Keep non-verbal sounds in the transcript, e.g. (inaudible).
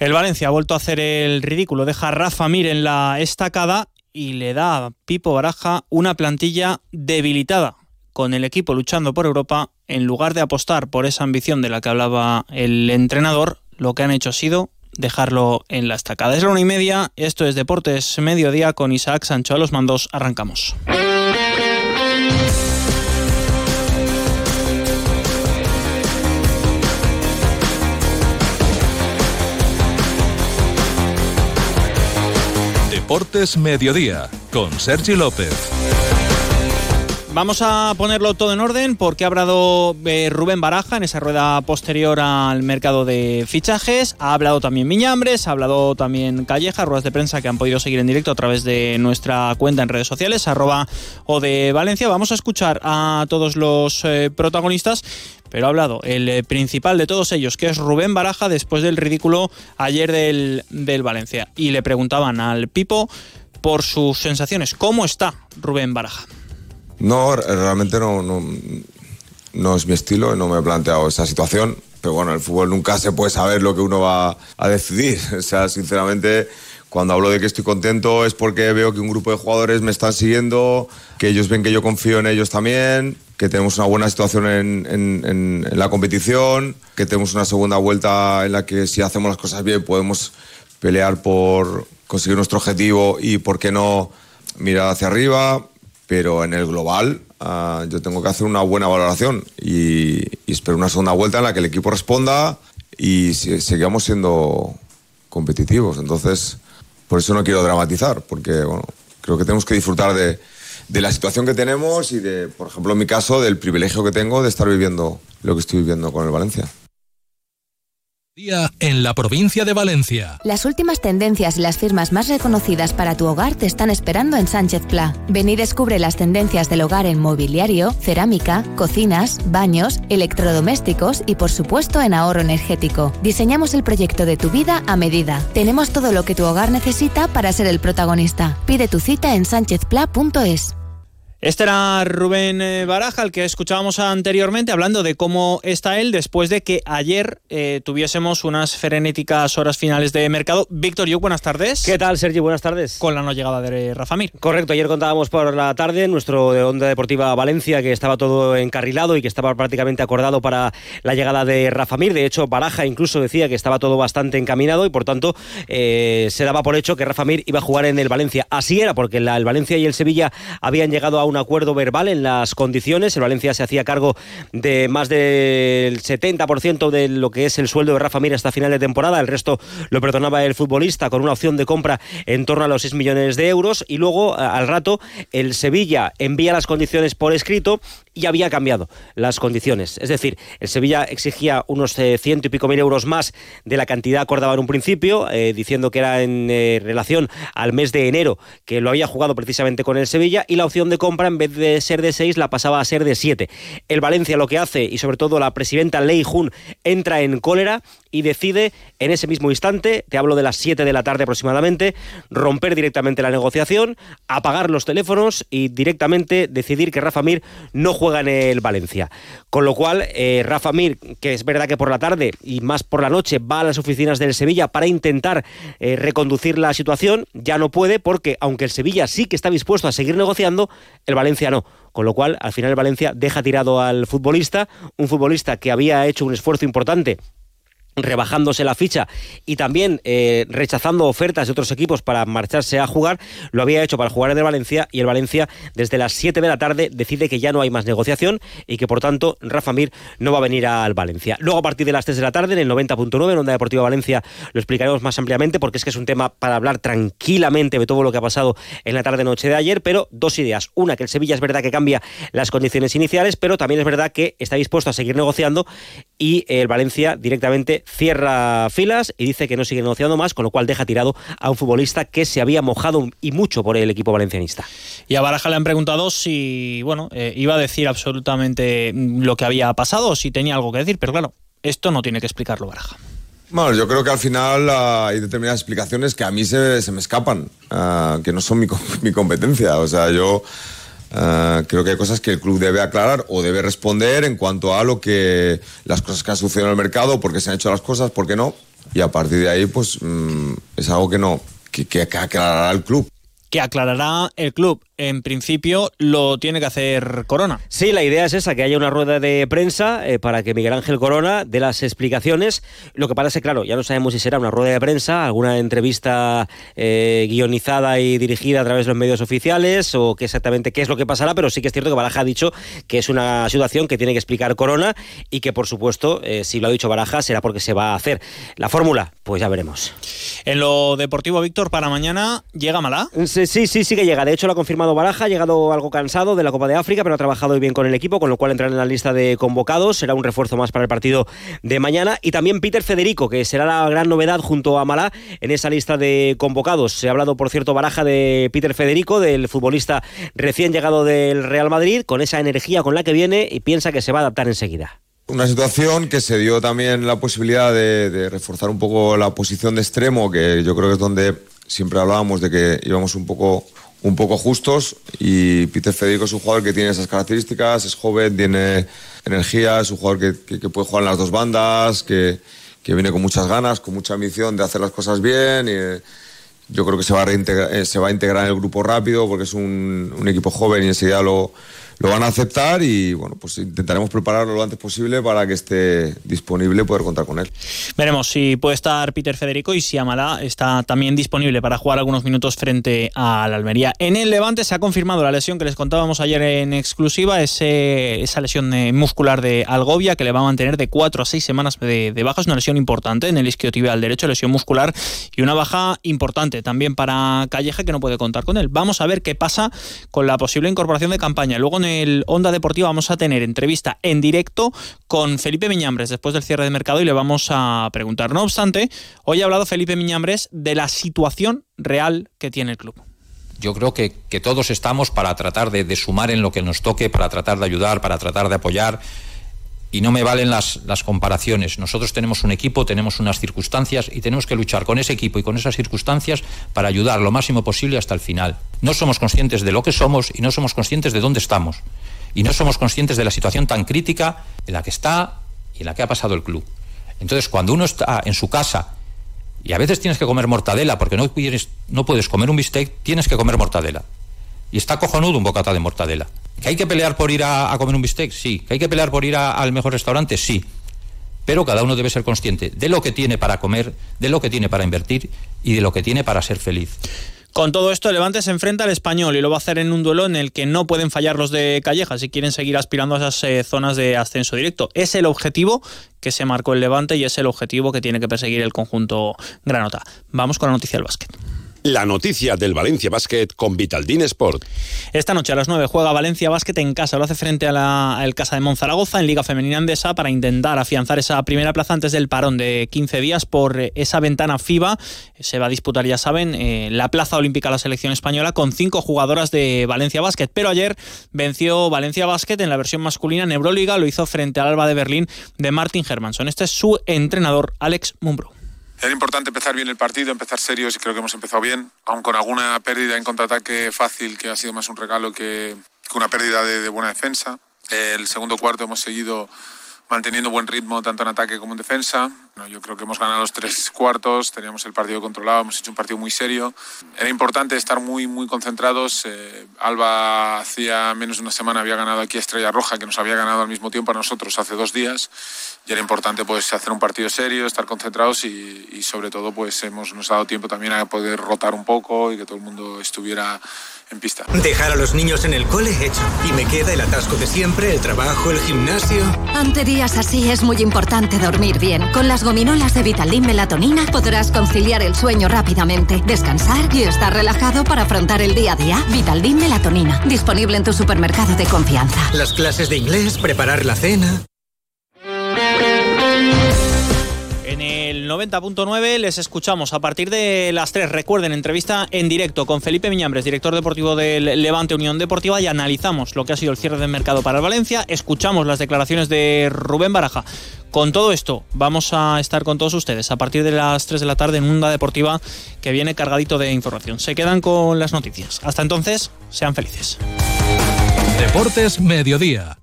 El Valencia ha vuelto a hacer el ridículo, deja a Rafa Mir en la estacada y le da a Pipo Baraja una plantilla debilitada, con el equipo luchando por Europa, en lugar de apostar por esa ambición de la que hablaba el entrenador, lo que han hecho ha sido dejarlo en la estacada. Es la una y media, esto es Deportes Mediodía con Isaac Sancho a los mandos, arrancamos. Deportes Mediodía con Sergi López. Vamos a ponerlo todo en orden porque ha hablado eh, Rubén Baraja en esa rueda posterior al mercado de fichajes. Ha hablado también Miñambres, ha hablado también Calleja, ruedas de prensa que han podido seguir en directo a través de nuestra cuenta en redes sociales, arroba o de Valencia. Vamos a escuchar a todos los eh, protagonistas pero ha hablado el eh, principal de todos ellos, que es Rubén Baraja, después del ridículo ayer del, del Valencia. Y le preguntaban al Pipo por sus sensaciones. ¿Cómo está Rubén Baraja? No, realmente no, no, no es mi estilo, no me he planteado esa situación. Pero bueno, el fútbol nunca se puede saber lo que uno va a decidir. (laughs) O sea, sinceramente, cuando hablo de que estoy contento es porque veo que un grupo de jugadores me están siguiendo, que ellos ven que yo confío en ellos también, que tenemos una buena situación en, en, en, la competición, que tenemos una segunda vuelta en la que si hacemos las cosas bien podemos pelear por conseguir nuestro objetivo y, por qué no, mirar hacia arriba. Pero en el global uh, yo tengo que hacer una buena valoración y, espero una segunda vuelta en la que el equipo responda y si, sigamos siendo competitivos. Entonces, por eso no quiero dramatizar, porque creo que tenemos que disfrutar de, de la situación que tenemos y de, por ejemplo, en mi caso, del privilegio que tengo de estar viviendo lo que estoy viviendo con el Valencia en la provincia de Valencia. Las últimas tendencias y las firmas más reconocidas para tu hogar te están esperando en Sánchez Pla. Ven y descubre las tendencias del hogar en mobiliario, cerámica, cocinas, baños, electrodomésticos y por supuesto en ahorro energético. Diseñamos el proyecto de tu vida a medida. Tenemos todo lo que tu hogar necesita para ser el protagonista. Pide tu cita en sánchezpla.es. Este era Rubén eh, Baraja, el que escuchábamos anteriormente, hablando de cómo está él después de que ayer eh, tuviésemos unas frenéticas horas finales de mercado. Víctor Yuk, buenas tardes. ¿Qué tal, Sergi? Buenas tardes. Con la no llegada de Rafa Mir. Correcto, ayer contábamos por la tarde nuestro de Onda Deportiva Valencia que estaba todo encarrilado y que estaba prácticamente acordado para la llegada de Rafa Mir. De hecho, Baraja incluso decía que estaba todo bastante encaminado y por tanto eh, se daba por hecho que Rafa Mir iba a jugar en el Valencia. Así era, porque la, el Valencia y el Sevilla habían llegado a un acuerdo verbal en las condiciones. El Valencia se hacía cargo de más del 70% de lo que es el sueldo de Rafa Mir hasta final de temporada. El resto lo perdonaba el futbolista con una opción de compra en torno a los 6 millones de euros. Y luego, al rato, el Sevilla envía las condiciones por escrito y había cambiado las condiciones. Es decir, el Sevilla exigía unos eh, ciento y pico mil euros más de la cantidad acordada en un principio, eh, diciendo que era en eh, relación al mes de enero que lo había jugado precisamente con el Sevilla y la opción de compra en vez de ser de seis la pasaba a ser de siete. El Valencia lo que hace y sobre todo la presidenta Lei Jun entra en cólera y decide en ese mismo instante, te hablo de las 7 de la tarde aproximadamente, romper directamente la negociación, apagar los teléfonos y directamente decidir que Rafa Mir no juega en el Valencia. Con lo cual, eh, Rafa Mir, que es verdad que por la tarde y más por la noche va a las oficinas del Sevilla para intentar eh, reconducir la situación, ya no puede porque aunque el Sevilla sí que está dispuesto a seguir negociando, el Valencia no. Con lo cual, al final el Valencia deja tirado al futbolista, un futbolista que había hecho un esfuerzo importante rebajándose la ficha y también eh, rechazando ofertas de otros equipos para marcharse a jugar, lo había hecho para jugar en el Valencia y el Valencia desde las 7 de la tarde decide que ya no hay más negociación y que por tanto Rafa Mir no va a venir al Valencia. Luego a partir de las 3 de la tarde en el 90.9 en Onda Deportiva Valencia lo explicaremos más ampliamente porque es que es un tema para hablar tranquilamente de todo lo que ha pasado en la tarde noche de ayer, pero dos ideas. Una, que el Sevilla es verdad que cambia las condiciones iniciales, pero también es verdad que está dispuesto a seguir negociando y el Valencia directamente cierra filas y dice que no sigue negociando más, con lo cual deja tirado a un futbolista que se había mojado y mucho por el equipo valencianista. Y a Baraja le han preguntado si, bueno, eh, iba a decir absolutamente lo que había pasado o si tenía algo que decir, pero claro, esto no tiene que explicarlo Baraja. Bueno, yo creo que al final uh, hay determinadas explicaciones que a mí se, se me escapan, uh, que no son mi, (laughs) mi, competencia. O sea, yo uh, creo que hay cosas que el club debe aclarar o debe responder en cuanto a lo que las cosas que han sucedido en el mercado, por qué se han hecho las cosas, por qué no. y a partir de ahí pues mm, es algo que no que, que aclarará el club que aclarará el club. En principio lo tiene que hacer Corona. Sí, la idea es esa, que haya una rueda de prensa eh, para que Miguel Ángel Corona dé las explicaciones. Lo que parece, claro, ya no sabemos si será una rueda de prensa, alguna entrevista eh, guionizada y dirigida a través de los medios oficiales o qué exactamente qué es lo que pasará, pero sí que es cierto que Baraja ha dicho que es una situación que tiene que explicar Corona y que, por supuesto, eh, si lo ha dicho Baraja, será porque se va a hacer. La fórmula, pues ya veremos. En lo deportivo, Víctor, para mañana llega Malá. Sí, Sí, sí, sí que llega. De hecho, lo ha confirmado Baraja. Ha llegado algo cansado de la Copa de África, pero ha trabajado bien con el equipo, con lo cual entrará en la lista de convocados. Será un refuerzo más para el partido de mañana. Y también Peter Federico, que será la gran novedad junto a Malá en esa lista de convocados. Se ha hablado, por cierto, Baraja de Peter Federico, del futbolista recién llegado del Real Madrid, con esa energía con la que viene y piensa que se va a adaptar enseguida. Una situación que se dio también la posibilidad de, de, reforzar un poco la posición de extremo, que yo creo que es donde siempre hablábamos de que íbamos un poco, un poco justos y Peter Federico es un jugador que tiene esas características, es joven, tiene energía, es un jugador que, puede jugar en las dos bandas, que, que, viene con muchas ganas, con mucha ambición de hacer las cosas bien y eh, yo creo que se va a, eh, se va a integrar en el grupo rápido porque es un, un equipo joven y enseguida lo lo van a aceptar y bueno, pues intentaremos prepararlo lo antes posible para que esté disponible poder contar con él. Veremos si puede estar Peter Federico y si Amala está también disponible para jugar algunos minutos frente al Almería. En el Levante se ha confirmado la lesión que les contábamos ayer en exclusiva, ese, esa lesión muscular de Algovia que le va a mantener de 4 a 6 semanas de, de baja. Es una lesión importante en el isquiotibial derecho, lesión muscular y una baja importante también para Calleja que no puede contar con él. Vamos a ver qué pasa con la posible incorporación de campaña. Luego en el Onda Deportiva vamos a tener entrevista en directo con Felipe Miñambres después del cierre de mercado y le vamos a preguntar. No obstante, hoy ha hablado Felipe Miñambres de la situación real que tiene el club. Yo creo que, que todos estamos para tratar de, de, sumar en lo que nos toque, para tratar de ayudar, para tratar de apoyar. Y no me valen las, las comparaciones. Nosotros tenemos un equipo, tenemos unas circunstancias y tenemos que luchar con ese equipo y con esas circunstancias para ayudar lo máximo posible hasta el final. No somos conscientes de lo que somos y no somos conscientes de dónde estamos. Y no somos conscientes de la situación tan crítica en la que está y en la que ha pasado el club. Entonces, cuando uno está en su casa y a veces tienes que comer mortadela porque no, quieres, no puedes comer un bistec, tienes que comer mortadela. Y está cojonudo un bocata de mortadela. ¿Que hay que pelear por ir a, comer un bistec? Sí. ¿Que hay que pelear por ir al mejor restaurante? Sí. Pero cada uno debe ser consciente de lo que tiene para comer, de lo que tiene para invertir y de lo que tiene para ser feliz. Con todo esto, Levante se enfrenta al español y lo va a hacer en un duelo en el que no pueden fallar los de Calleja si quieren seguir aspirando a esas eh, zonas de ascenso directo. Es el objetivo que se marcó el Levante y es el objetivo que tiene que perseguir el conjunto Granota. Vamos con la noticia del básquet. La noticia del Valencia Basket con Vitaldin Sport. Esta noche a las 9 juega Valencia Basket en casa. Lo hace frente al Casa de Monzaragoza en Liga Femenina Andesa para intentar afianzar esa primera plaza antes del parón de 15 días por esa ventana FIBA. Se va a disputar, ya saben, eh, la plaza olímpica a la selección española con cinco jugadoras de Valencia Basket. Pero ayer venció Valencia Basket en la versión masculina en Euroliga. Lo hizo frente al Alba de Berlín de Martin Hermanson. Este es su entrenador, Alex Mumbro. Era importante empezar bien el partido, empezar serios y creo que hemos empezado bien, aun con alguna pérdida en contraataque fácil que ha sido más un regalo que, una pérdida de, de, buena defensa. El segundo cuarto hemos seguido manteniendo buen ritmo tanto en ataque como en defensa. Yo creo que hemos ganado los tres cuartos, teníamos el partido controlado, hemos hecho un partido muy serio. Era importante estar muy, muy concentrados. Eh, Alba hacía menos de una semana había ganado aquí a Estrella Roja, que nos había ganado al mismo tiempo a nosotros hace dos días. Y era importante pues hacer un partido serio, estar concentrados y, y sobre todo pues hemos nos ha dado tiempo también a poder rotar un poco y que todo el mundo estuviera en pista. Dejar a los niños en el cole hecho. Y me queda el atasco de siempre, el trabajo, el gimnasio. Ante días así es muy importante dormir bien. Con las gominolas de Vitaldin Melatonina podrás conciliar el sueño rápidamente, descansar y estar relajado para afrontar el día a día. Vitaldin Melatonina. Disponible en tu supermercado de confianza. Las clases de inglés, preparar la cena. 90.9 les escuchamos a partir de las 3. Recuerden, entrevista en directo con Felipe Miñambres, director deportivo del Levante Unión Deportiva, y analizamos lo que ha sido el cierre del mercado para Valencia. Escuchamos las declaraciones de Rubén Baraja. Con todo esto, vamos a estar con todos ustedes a partir de las 3 de la tarde en Onda Deportiva, que viene cargadito de información. Se quedan con las noticias. Hasta entonces, sean felices. Deportes Mediodía